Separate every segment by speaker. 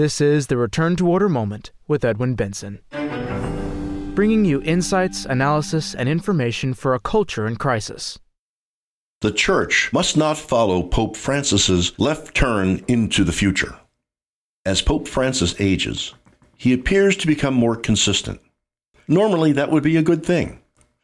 Speaker 1: This is the Return to Order Moment with Edwin Benson. Bringing you insights, analysis, and information for a culture in crisis.
Speaker 2: The Church must not follow Pope Francis's left turn into the future. As Pope Francis ages, he appears to become more consistent. Normally, that would be a good thing.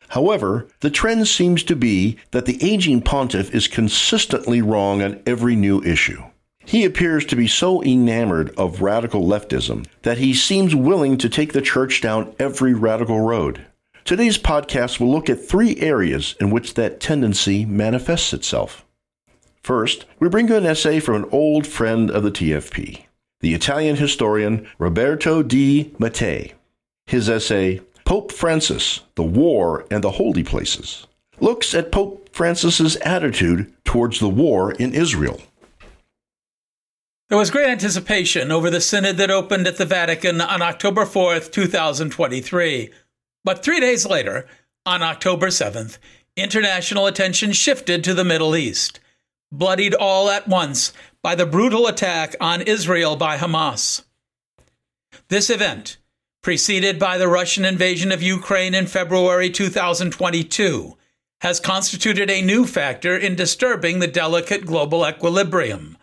Speaker 2: However, the trend seems to be that the aging pontiff is consistently wrong on every new issue. He appears to be so enamored of radical leftism that he seems willing to take the church down every radical road. Today's podcast will look at three areas in which that tendency manifests itself. First, we bring you an essay from an old friend of the TFP, the Italian historian Roberto de Mattei. His essay, Pope Francis, the War and the Holy Places, looks at Pope Francis's attitude towards the war in Israel.
Speaker 3: There was great anticipation over the synod that opened at the Vatican on October 4th, 2023. But three days later, on October 7th, international attention shifted to the Middle East, bloodied all at once by the brutal attack on Israel by Hamas. This event, preceded by the Russian invasion of Ukraine in February 2022, has constituted a new factor in disturbing the delicate global equilibrium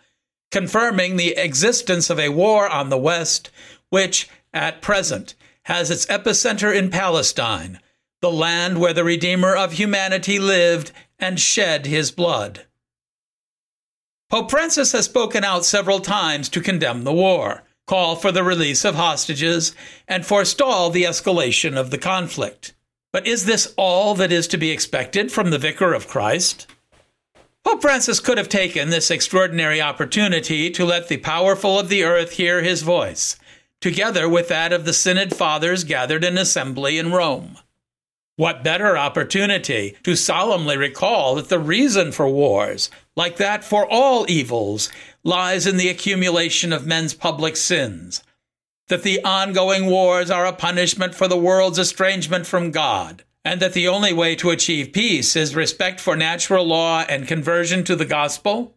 Speaker 3: confirming the existence of a war on the West, which, at present, has its epicenter in Palestine, the land where the Redeemer of humanity lived and shed his blood. Pope Francis has spoken out several times to condemn the war, call for the release of hostages, and forestall the escalation of the conflict. But is this all that is to be expected from the Vicar of Christ? Pope Francis could have taken this extraordinary opportunity to let the powerful of the earth hear his voice, together with that of the Synod Fathers gathered in assembly in Rome. What better opportunity to solemnly recall that the reason for wars, like that for all evils, lies in the accumulation of men's public sins, that the ongoing wars are a punishment for the world's estrangement from God and that the only way to achieve peace is respect for natural law and conversion to the gospel?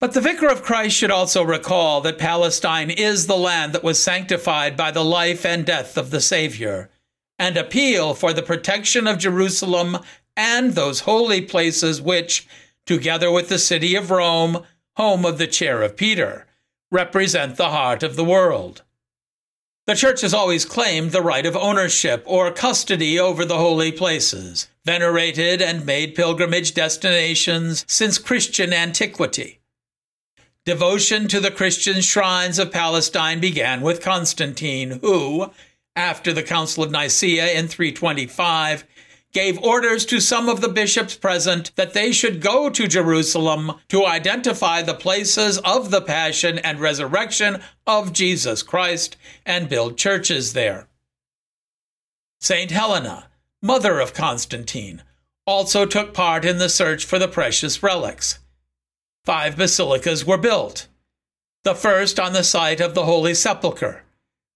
Speaker 3: But the Vicar of Christ should also recall that Palestine is the land that was sanctified by the life and death of the Savior, and appeal for the protection of Jerusalem and those holy places which, together with the city of Rome, home of the chair of Peter, represent the heart of the world. The Church has always claimed the right of ownership or custody over the holy places, venerated and made pilgrimage destinations since Christian antiquity. Devotion to the Christian shrines of Palestine began with Constantine, who, after the Council of Nicaea in 325, gave orders to some of the bishops present that they should go to Jerusalem to identify the places of the passion and resurrection of Jesus Christ and build churches there. St. Helena, mother of Constantine, also took part in the search for the precious relics. Five basilicas were built. The first on the site of the Holy Sepulchre,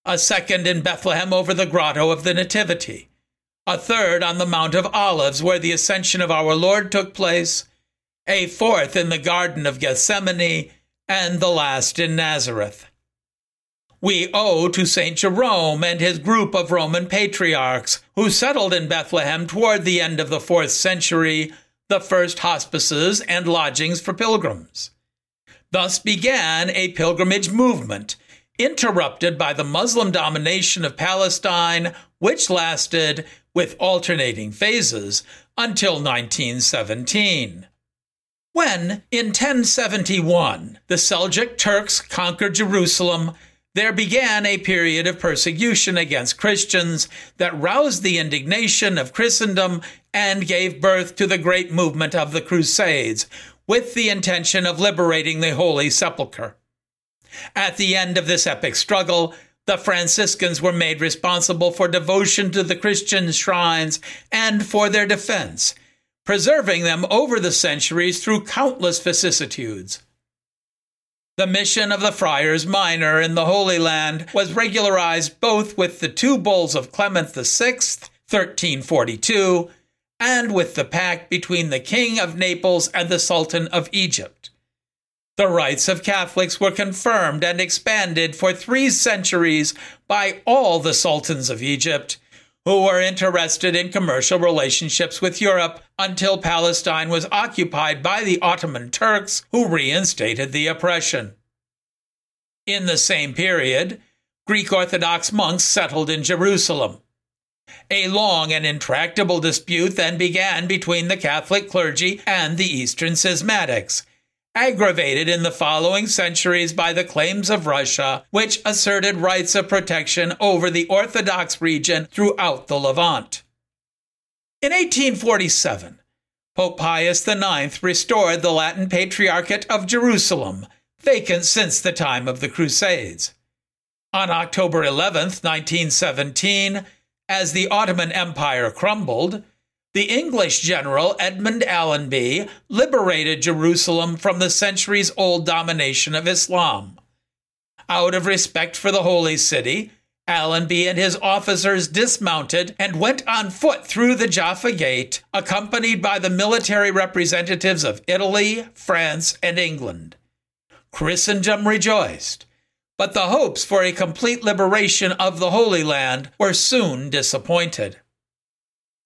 Speaker 3: a second in Bethlehem over the Grotto of the Nativity, a third on the Mount of Olives, where the ascension of our Lord took place, a fourth in the Garden of Gethsemane, and the last in Nazareth. We owe to St. Jerome and his group of Roman patriarchs who settled in Bethlehem toward the end of the fourth century the first hospices and lodgings for pilgrims. Thus began a pilgrimage movement interrupted by the Muslim domination of Palestine, which lasted with alternating phases until 1917. When, in 1071, the Seljuk Turks conquered Jerusalem, there began a period of persecution against Christians that roused the indignation of Christendom and gave birth to the great movement of the Crusades, with the intention of liberating the Holy Sepulchre. At the end of this epic struggle, the Franciscans were made responsible for devotion to the Christian shrines and for their defense, preserving them over the centuries through countless vicissitudes. The mission of the friars minor in the Holy Land was regularized both with the two bulls of Clement VI, 1342, and with the pact between the King of Naples and the Sultan of Egypt. The rights of Catholics were confirmed and expanded for three centuries by all the sultans of Egypt, who were interested in commercial relationships with Europe until Palestine was occupied by the Ottoman Turks, who reinstated the oppression. In the same period, Greek Orthodox monks settled in Jerusalem. A long and intractable dispute then began between the Catholic clergy and the Eastern Schismatics, aggravated in the following centuries by the claims of Russia, which asserted rights of protection over the Orthodox region throughout the Levant. In 1847, Pope Pius IX restored the Latin Patriarchate of Jerusalem, vacant since the time of the Crusades. On October 11, 1917, as the Ottoman Empire crumbled, the English general Edmund Allenby liberated Jerusalem from the centuries old domination of Islam. Out of respect for the holy city, Allenby and his officers dismounted and went on foot through the Jaffa Gate, accompanied by the military representatives of Italy, France, and England. Christendom rejoiced, but the hopes for a complete liberation of the Holy Land were soon disappointed.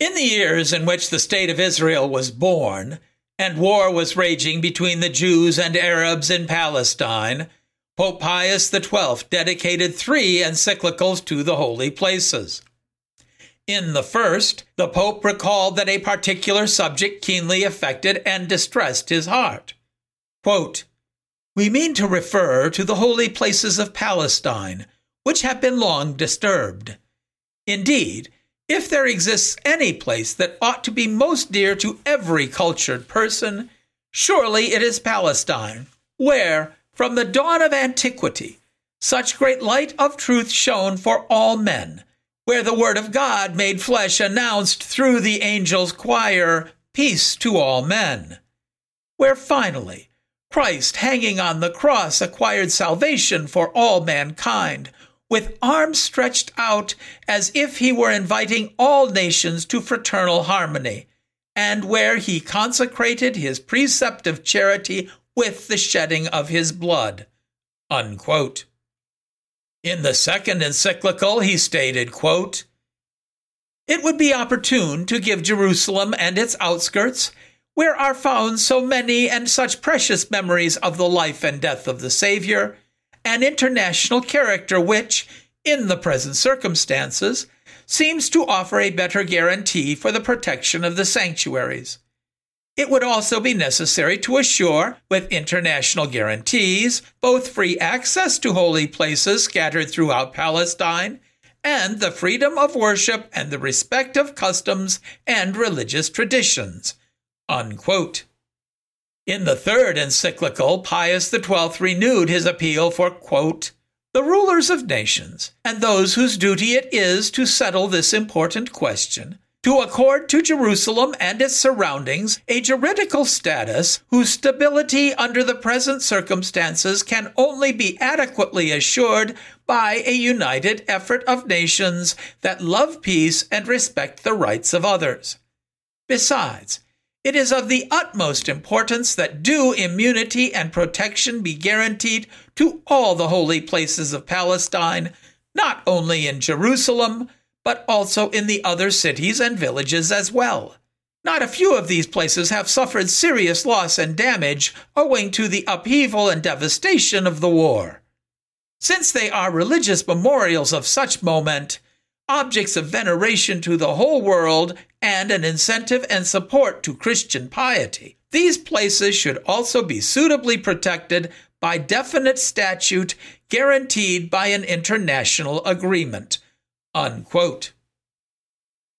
Speaker 3: In the years in which the State of Israel was born, and war was raging between the Jews and Arabs in Palestine, Pope Pius XII dedicated three encyclicals to the holy places. In the first, the Pope recalled that a particular subject keenly affected and distressed his heart. Quote, we mean to refer to the holy places of Palestine, which have been long disturbed. Indeed, if there exists any place that ought to be most dear to every cultured person, surely it is Palestine, where, from the dawn of antiquity, such great light of truth shone for all men, where the word of God made flesh announced through the angels' choir, peace to all men, where finally Christ hanging on the cross acquired salvation for all mankind with arms stretched out as if he were inviting all nations to fraternal harmony, and where he consecrated his preceptive charity with the shedding of his blood. Unquote. In the second encyclical, he stated, quote, It would be opportune to give Jerusalem and its outskirts, where are found so many and such precious memories of the life and death of the Savior, an international character which, in the present circumstances, seems to offer a better guarantee for the protection of the sanctuaries. It would also be necessary to assure, with international guarantees, both free access to holy places scattered throughout Palestine and the freedom of worship and the respect of customs and religious traditions. Unquote. In the third encyclical, Pius XII renewed his appeal for, quote, the rulers of nations, and those whose duty it is to settle this important question, to accord to Jerusalem and its surroundings a juridical status whose stability under the present circumstances can only be adequately assured by a united effort of nations that love peace and respect the rights of others. Besides, it is of the utmost importance that due immunity and protection be guaranteed to all the holy places of Palestine, not only in Jerusalem, but also in the other cities and villages as well. Not a few of these places have suffered serious loss and damage owing to the upheaval and devastation of the war. Since they are religious memorials of such moment, objects of veneration to the whole world, and an incentive and support to Christian piety. These places should also be suitably protected by definite statute guaranteed by an international agreement. Unquote.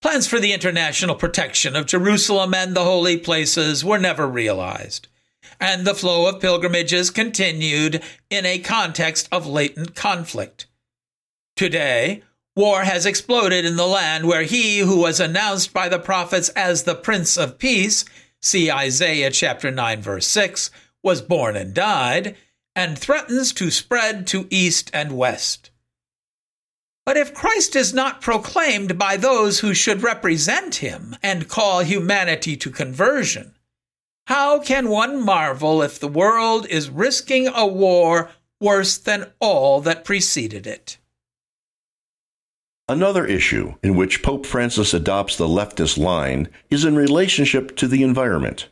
Speaker 3: Plans for the international protection of Jerusalem and the holy places were never realized, and the flow of pilgrimages continued in a context of latent conflict. Today, War has exploded in the land where he who was announced by the prophets as the Prince of Peace, see Isaiah chapter 9 verse 6, was born and died, and threatens to spread to east and west. But if Christ is not proclaimed by those who should represent him and call humanity to conversion, How can one marvel if the world is risking a war worse than all that preceded it?
Speaker 2: Another issue in which Pope Francis adopts the leftist line is in relationship to the environment.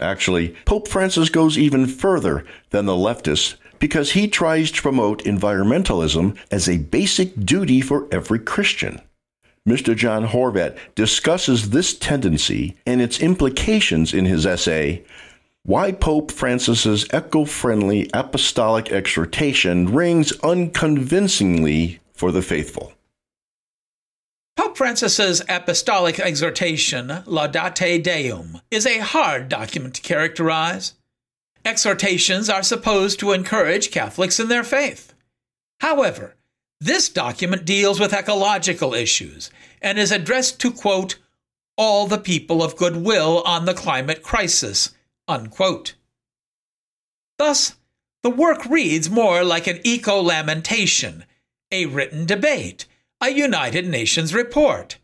Speaker 2: Actually, Pope Francis goes even further than the leftists because he tries to promote environmentalism as a basic duty for every Christian. Mr. John Horvat discusses this tendency and its implications in his essay, Why Pope Francis's Eco Friendly Apostolic Exhortation Rings Unconvincingly for the Faithful.
Speaker 3: Pope Francis's apostolic exhortation, Laudate Deum, is a hard document to characterize. Exhortations are supposed to encourage Catholics in their faith. However, this document deals with ecological issues and is addressed to, quote, all the people of goodwill on the climate crisis, unquote. Thus, the work reads more like an eco lamentation, a written debate, a United Nations report,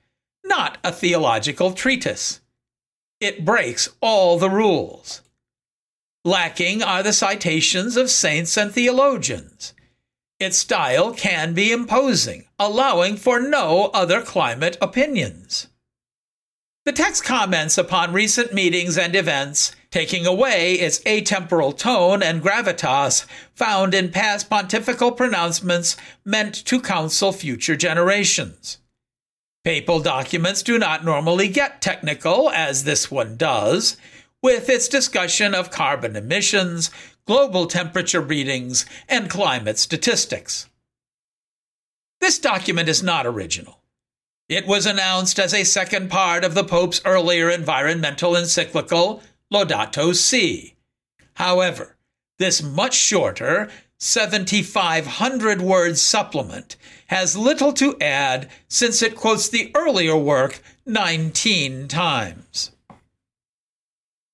Speaker 3: not a theological treatise. It breaks all the rules. Lacking are the citations of saints and theologians. Its style can be imposing, allowing for no other climate opinions. The text comments upon recent meetings and events, taking away its atemporal tone and gravitas found in past pontifical pronouncements meant to counsel future generations. Papal documents do not normally get technical, as this one does, with its discussion of carbon emissions, global temperature readings, and climate statistics. This document is not original. It was announced as a second part of the Pope's earlier environmental encyclical, Laudato Si. However, this much shorter, 7,500 word supplement has little to add since it quotes the earlier work 19 times.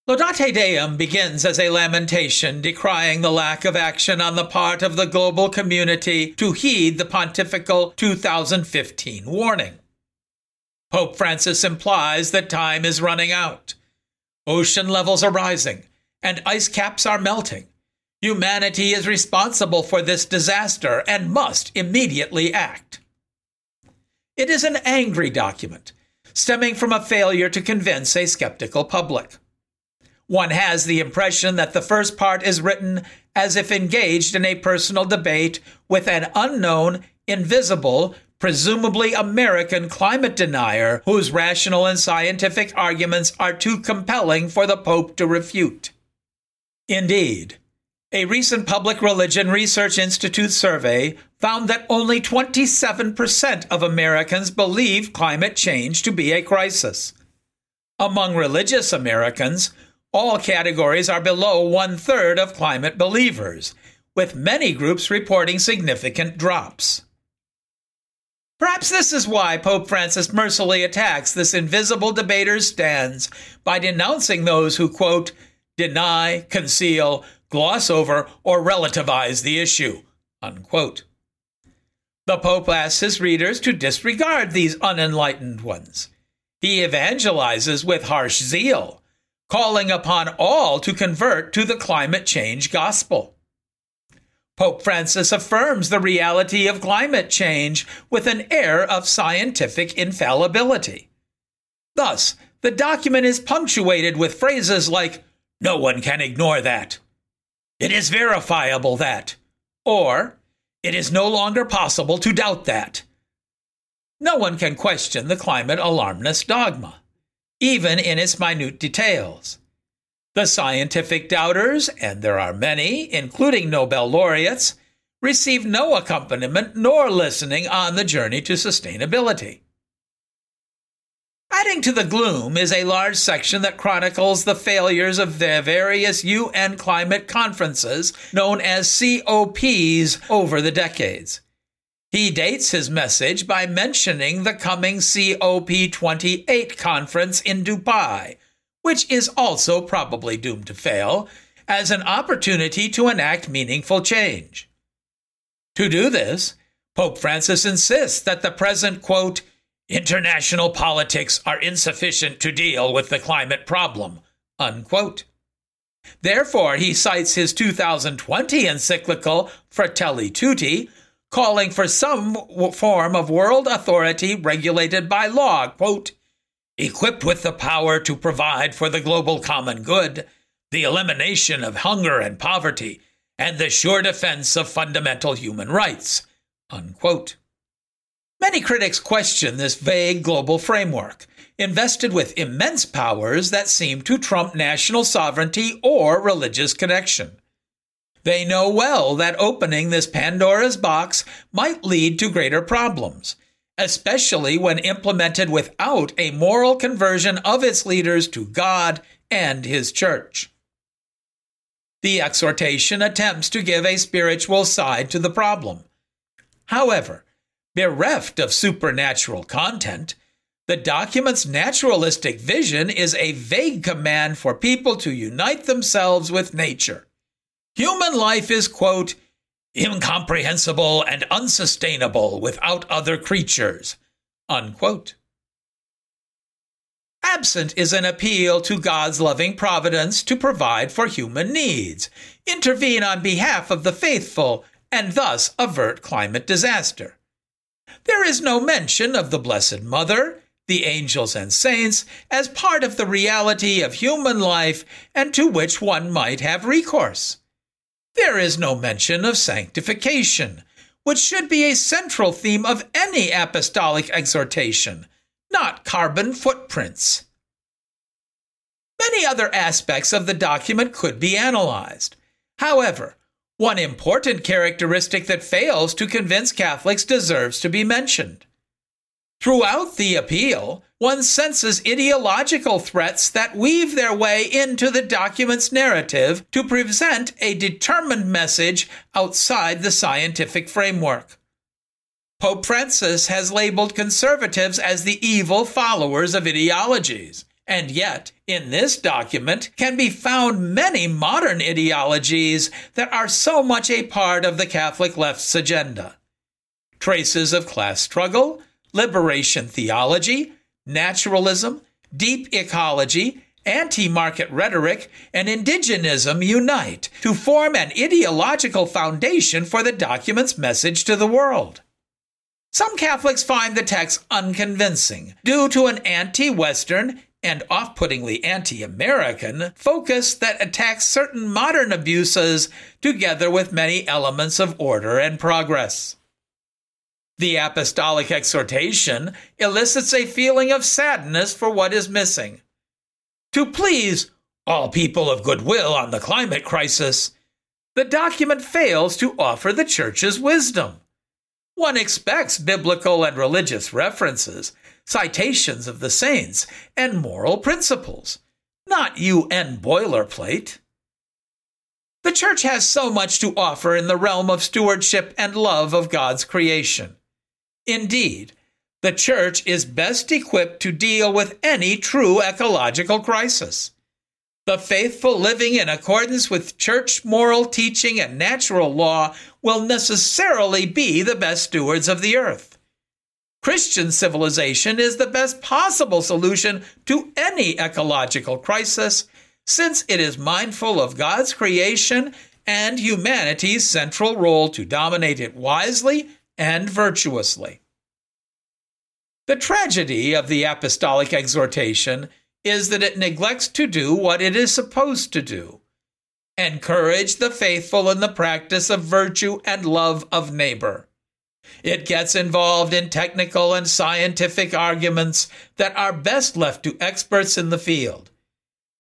Speaker 3: Laudate Deum begins as a lamentation decrying the lack of action on the part of the global community to heed the pontifical 2015 warning. Pope Francis implies that time is running out. Ocean levels are rising, and ice caps are melting. Humanity is responsible for this disaster and must immediately act. It is an angry document, stemming from a failure to convince a skeptical public. One has the impression that the first part is written as if engaged in a personal debate with an unknown, invisible, presumably American climate denier whose rational and scientific arguments are too compelling for the Pope to refute. Indeed, a recent Public Religion Research Institute survey found that only 27% of Americans believe climate change to be a crisis. Among religious Americans, all categories are below one third of climate believers, with many groups reporting significant drops. Perhaps this is why Pope Francis mercilessly attacks this invisible debater's stands by denouncing those who, quote, deny, conceal, gloss over, or relativize the issue, unquote. The Pope asks his readers to disregard these unenlightened ones. He evangelizes with harsh zeal calling upon all to convert to the climate change gospel. Pope Francis affirms the reality of climate change with an air of scientific infallibility. Thus, the document is punctuated with phrases like, No one can ignore that. It is verifiable that. Or, It is no longer possible to doubt that. No one can question the climate alarmist dogma even in its minute details. The scientific doubters, and there are many, including Nobel laureates, receive no accompaniment nor listening on the journey to sustainability. Adding to the gloom is a large section that chronicles the failures of the various UN climate conferences, known as COPs, over the decades. He dates his message by mentioning the coming COP28 conference in Dubai, which is also probably doomed to fail, as an opportunity to enact meaningful change. To do this, Pope Francis insists that the present, quote, international politics are insufficient to deal with the climate problem, unquote. Therefore, he cites his 2020 encyclical Fratelli Tutti, calling for some form of world authority regulated by law, quote, equipped with the power to provide for the global common good, the elimination of hunger and poverty, and the sure defense of fundamental human rights. Unquote. Many critics question this vague global framework, invested with immense powers that seem to trump national sovereignty or religious connection. They know well that opening this Pandora's box might lead to greater problems, especially when implemented without a moral conversion of its leaders to God and His church. The exhortation attempts to give a spiritual side to the problem. However, bereft of supernatural content, the document's naturalistic vision is a vague command for people to unite themselves with nature. Human life is, quote, incomprehensible and unsustainable without other creatures, unquote. Absent is an appeal to God's loving providence to provide for human needs, intervene on behalf of the faithful, and thus avert climate disaster. There is no mention of the Blessed Mother, the angels and saints, as part of the reality of human life and to which one might have recourse. There is no mention of sanctification, which should be a central theme of any apostolic exhortation, not carbon footprints. Many other aspects of the document could be analyzed. However, one important characteristic that fails to convince Catholics deserves to be mentioned. Throughout the appeal, one senses ideological threats that weave their way into the document's narrative to present a determined message outside the scientific framework. Pope Francis has labeled conservatives as the evil followers of ideologies. And yet, in this document can be found many modern ideologies that are so much a part of the Catholic left's agenda. Traces of class struggle, liberation theology, naturalism, deep ecology, anti market rhetoric, and indigenism unite to form an ideological foundation for the document's message to the world. Some Catholics find the text unconvincing due to an anti Western and off puttingly anti American focus that attacks certain modern abuses together with many elements of order and progress. The apostolic exhortation elicits a feeling of sadness for what is missing. To please all people of goodwill on the climate crisis, the document fails to offer the Church's wisdom. One expects biblical and religious references, citations of the saints, and moral principles, not UN boilerplate. The Church has so much to offer in the realm of stewardship and love of God's creation. Indeed, the Church is best equipped to deal with any true ecological crisis. The faithful living in accordance with church moral teaching and natural law will necessarily be the best stewards of the earth. Christian civilization is the best possible solution to any ecological crisis since it is mindful of God's creation and humanity's central role to dominate it wisely and virtuously. The tragedy of the apostolic exhortation is that it neglects to do what it is supposed to do encourage the faithful in the practice of virtue and love of neighbor. It gets involved in technical and scientific arguments that are best left to experts in the field.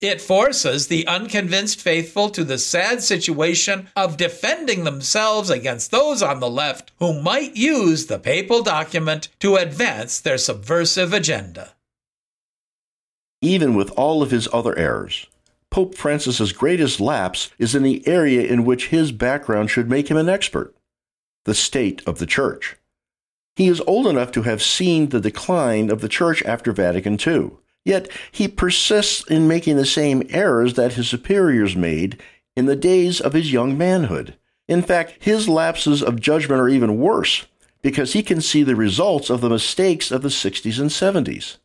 Speaker 3: It forces the unconvinced faithful to the sad situation of defending themselves against those on the left who might use the papal document to advance their subversive agenda
Speaker 2: even with all of his other errors. Pope Francis's greatest lapse is in the area in which his background should make him an expert the state of the Church. He is old enough to have seen the decline of the Church after Vatican II, yet he persists in making the same errors that his superiors made in the days of his young manhood. In fact, his lapses of judgment are even worse because he can see the results of the mistakes of the 60s and 70s.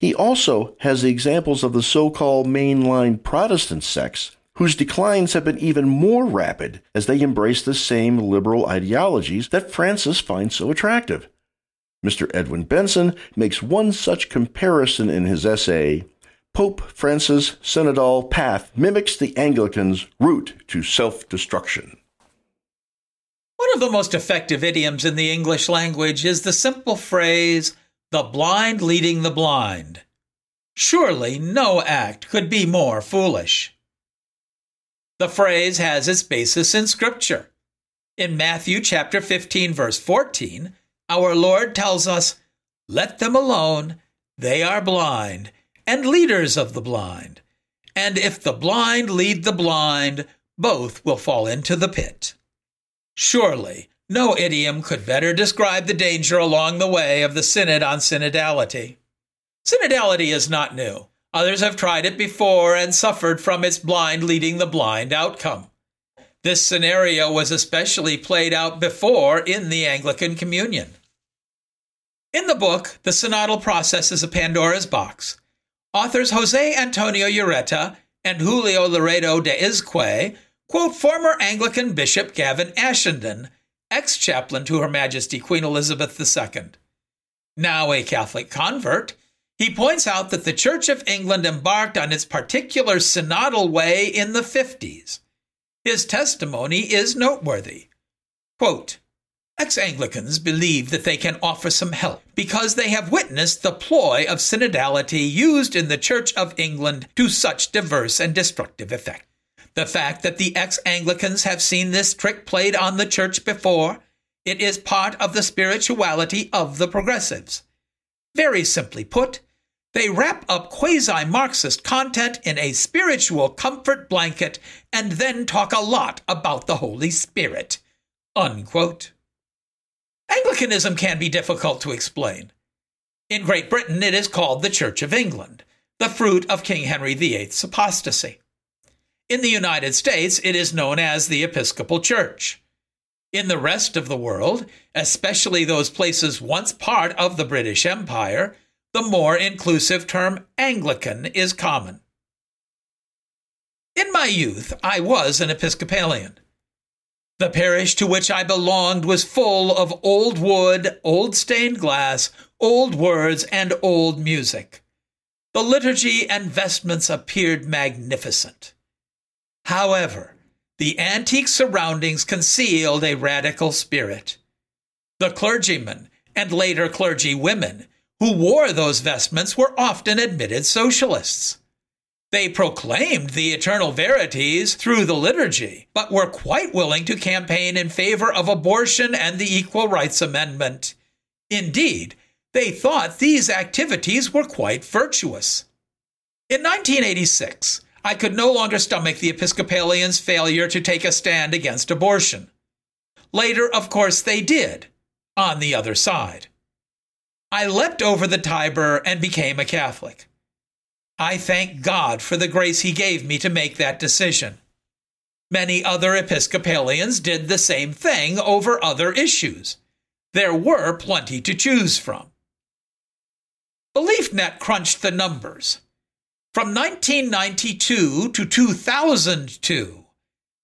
Speaker 2: He also has the examples of the so called mainline Protestant sects whose declines have been even more rapid as they embrace the same liberal ideologies that Francis finds so attractive. Mr. Edwin Benson makes one such comparison in his essay Pope Francis' synodal path mimics the Anglicans' route to self destruction.
Speaker 3: One of the most effective idioms in the English language is the simple phrase, the blind leading the blind. Surely no act could be more foolish. The phrase has its basis in Scripture. In Matthew chapter 15 verse 14, our Lord tells us, "Let them alone, they are blind, and leaders of the blind. And if the blind lead the blind, both will fall into the pit. Surely, no idiom could better describe the danger along the way of the Synod on synodality. Synodality is not new. Others have tried it before and suffered from its blind leading the blind outcome. This scenario was especially played out before in the Anglican Communion. In the book, The Synodal Process is a Pandora's Box, Authors Jose Antonio Ureta and Julio Loredo de Izcue quote former Anglican Bishop Gavin Ashenden, ex chaplain to Her Majesty Queen Elizabeth II. Now a Catholic convert, he points out that the Church of England embarked on its particular synodal way in the 50s. His testimony is noteworthy. Quote, Ex Anglicans believe that they can offer some help because they have witnessed the ploy of synodality used in the Church of England to such diverse and destructive effect. The fact that the ex Anglicans have seen this trick played on the Church before, it is part of the spirituality of the progressives. Very simply put, they wrap up quasi Marxist content in a spiritual comfort blanket and then talk a lot about the Holy Spirit. Unquote. Anglicanism can be difficult to explain. In Great Britain, it is called the Church of England, the fruit of King Henry VIII's apostasy. In the United States, it is known as the Episcopal Church. In the rest of the world, especially those places once part of the British Empire, the more inclusive term Anglican is common. In my youth, I was an Episcopalian. The parish to which I belonged was full of old wood, old stained glass, old words, and old music. The liturgy and vestments appeared magnificent. However, the antique surroundings concealed a radical spirit. The clergymen, and later clergywomen, who wore those vestments were often admitted socialists. They proclaimed the eternal verities through the liturgy, but were quite willing to campaign in favor of abortion and the Equal Rights Amendment. Indeed, they thought these activities were quite virtuous. In 1986, I could no longer stomach the Episcopalians' failure to take a stand against abortion. Later, of course, they did, on the other side. I leapt over the Tiber and became a Catholic. I thank God for the grace He gave me to make that decision. Many other Episcopalians did the same thing over other issues. There were plenty to choose from. BeliefNet crunched the numbers. From 1992 to 2002,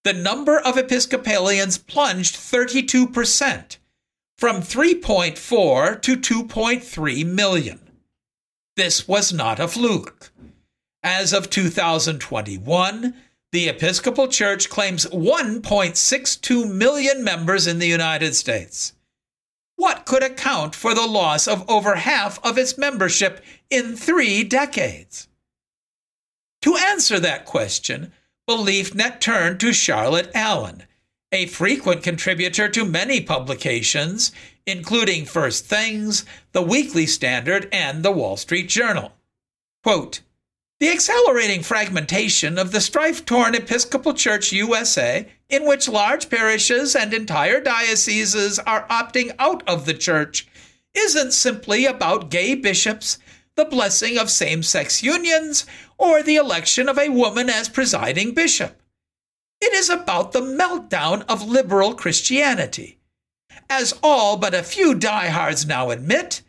Speaker 3: the number of Episcopalians plunged 32%, from 3.4 to 2.3 million. This was not a fluke. As of 2021, the Episcopal Church claims 1.62 million members in the United States. What could account for the loss of over half of its membership in three decades? To answer that question, BeliefNet turned to Charlotte Allen, a frequent contributor to many publications, including First Things, The Weekly Standard, and The Wall Street Journal. Quote, the accelerating fragmentation of the strife torn Episcopal Church USA, in which large parishes and entire dioceses are opting out of the church, isn't simply about gay bishops, the blessing of same sex unions, or the election of a woman as presiding bishop. It is about the meltdown of liberal Christianity. As all but a few diehards now admit,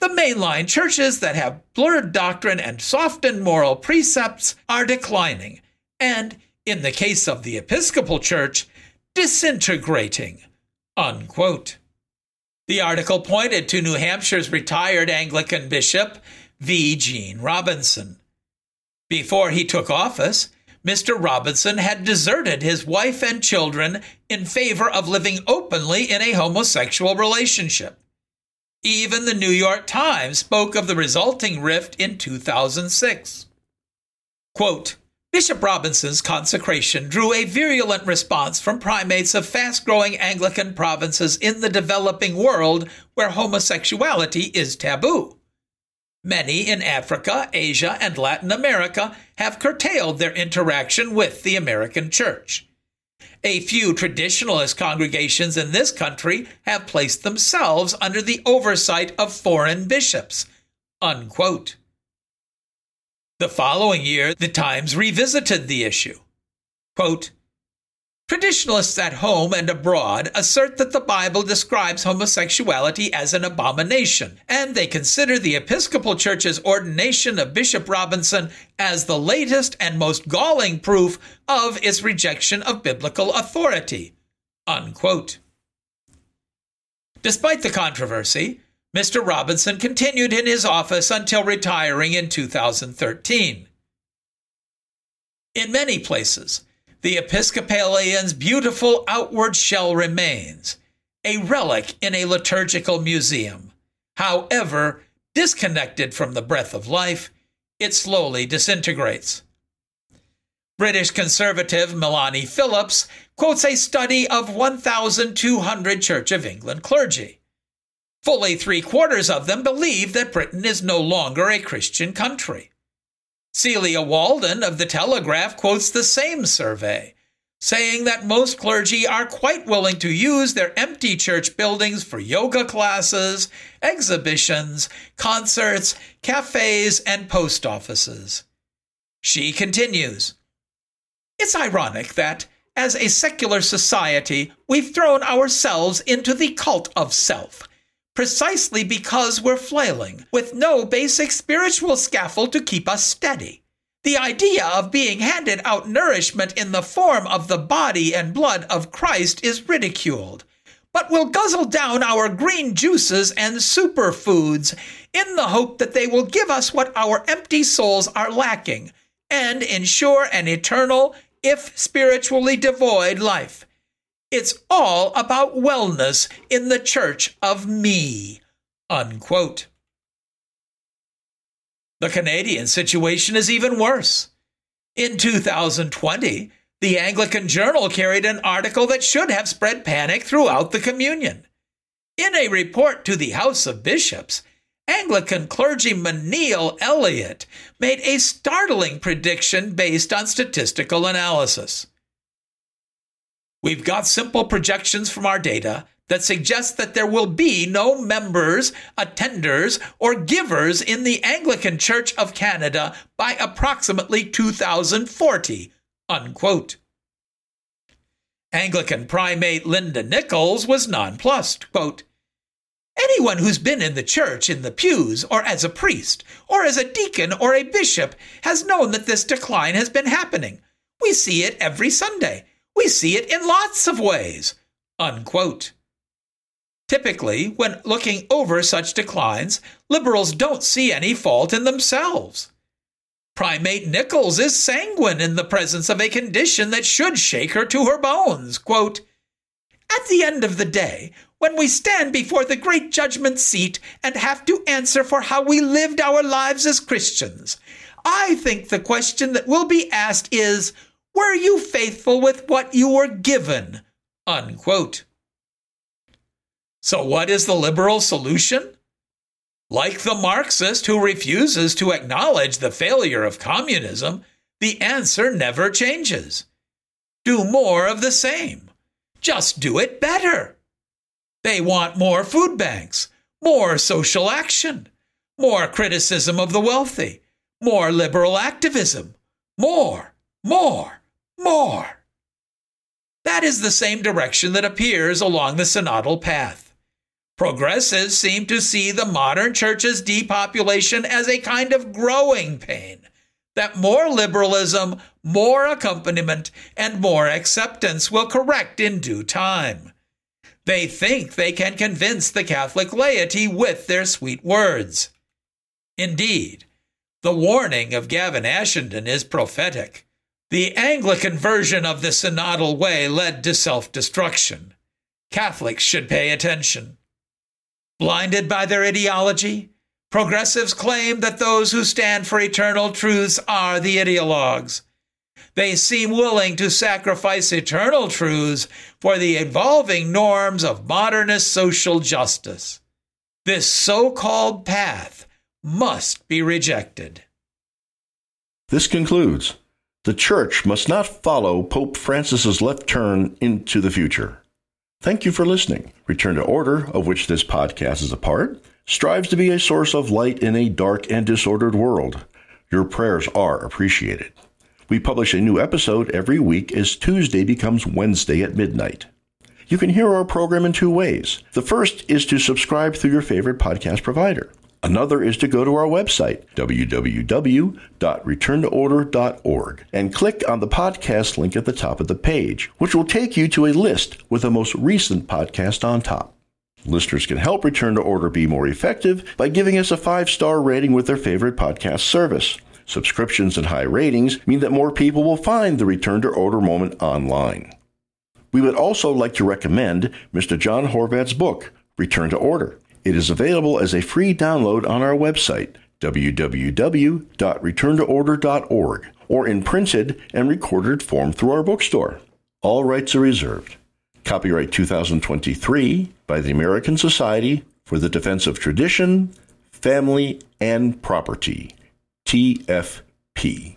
Speaker 3: the mainline churches that have blurred doctrine and softened moral precepts are declining, and in the case of the Episcopal Church, disintegrating. Unquote. The article pointed to New Hampshire's retired Anglican bishop, V. Gene Robinson. Before he took office, Mr. Robinson had deserted his wife and children in favor of living openly in a homosexual relationship. Even the New York Times spoke of the resulting rift in 2006. Quote, Bishop Robinson's consecration drew a virulent response from primates of fast growing Anglican provinces in the developing world where homosexuality is taboo. Many in Africa, Asia, and Latin America have curtailed their interaction with the American Church. A few traditionalist congregations in this country have placed themselves under the oversight of foreign bishops. Unquote. The following year, the Times revisited the issue. Quote, Traditionalists at home and abroad assert that the Bible describes homosexuality as an abomination, and they consider the Episcopal Church's ordination of Bishop Robinson as the latest and most galling proof of its rejection of biblical authority. Unquote. Despite the controversy, Mr. Robinson continued in his office until retiring in 2013. In many places, the Episcopalian's beautiful outward shell remains, a relic in a liturgical museum. However, disconnected from the breath of life, it slowly disintegrates. British conservative Melanie Phillips quotes a study of 1,200 Church of England clergy. Fully three quarters of them believe that Britain is no longer a Christian country. Celia Walden of The Telegraph quotes the same survey, saying that most clergy are quite willing to use their empty church buildings for yoga classes, exhibitions, concerts, cafes, and post offices. She continues It's ironic that, as a secular society, we've thrown ourselves into the cult of self precisely because we're flailing, with no basic spiritual scaffold to keep us steady. The idea of being handed out nourishment in the form of the body and blood of Christ is ridiculed. But we'll guzzle down our green juices and superfoods in the hope that they will give us what our empty souls are lacking and ensure an eternal, if spiritually devoid, life. It's all about wellness in the church of me. Unquote. The Canadian situation is even worse. In 2020, the Anglican Journal carried an article that should have spread panic throughout the communion. In a report to the House of Bishops, Anglican clergyman Neil Elliott made a startling prediction based on statistical analysis. We've got simple projections from our data that suggest that there will be no members, attenders, or givers in the Anglican Church of Canada by approximately 2040. Unquote. Anglican primate Linda Nicholls was nonplussed. Quote, Anyone who's been in the church, in the pews, or as a priest, or as a deacon or a bishop has known that this decline has been happening. We see it every Sunday. We see it in lots of ways. Unquote. Typically, when looking over such declines, liberals don't see any fault in themselves. Primate Nicholls is sanguine in the presence of a condition that should shake her to her bones. Quote, At the end of the day, when we stand before the great judgment seat and have to answer for how we lived our lives as Christians, I think the question that will be asked is were you faithful with what you were given? Unquote. So, what is the liberal solution? Like the Marxist who refuses to acknowledge the failure of communism, the answer never changes. Do more of the same. Just do it better. They want more food banks, more social action, more criticism of the wealthy, more liberal activism, more, more, more. That is the same direction that appears along the synodal path. Progressives seem to see the modern church's depopulation as a kind of growing pain, that more liberalism, more accompaniment, and more acceptance will correct in due time. They think they can convince the Catholic laity with their sweet words. Indeed, the warning of Gavin Ashenden is prophetic. The Anglican version of the synodal way led to self destruction. Catholics should pay attention. Blinded by their ideology, progressives claim that those who stand for eternal truths are the ideologues. They seem willing to sacrifice eternal truths for the evolving norms of modernist social justice. This so called path must be rejected.
Speaker 2: This concludes The Church must not follow Pope Francis's left turn into the future. Thank you for listening. Return to Order, of which this podcast is a part, strives to be a source of light in a dark and disordered world. Your prayers are appreciated. We publish a new episode every week as Tuesday becomes Wednesday at midnight. You can hear our program in two ways. The first is to subscribe through your favorite podcast provider. Another is to go to our website, www.returntoorder.org, and click on the podcast link at the top of the page, which will take you to a list with the most recent podcast on top. Listeners can help Return to Order be more effective by giving us a five star rating with their favorite podcast service. Subscriptions and high ratings mean that more people will find the Return to Order moment online. We would also like to recommend Mr. John Horvat's book, Return to Order. It is available as a free download on our website, www.returntoorder.org, or in printed and recorded form through our bookstore. All rights are reserved. Copyright 2023 by the American Society for the Defense of Tradition, Family, and Property. TFP.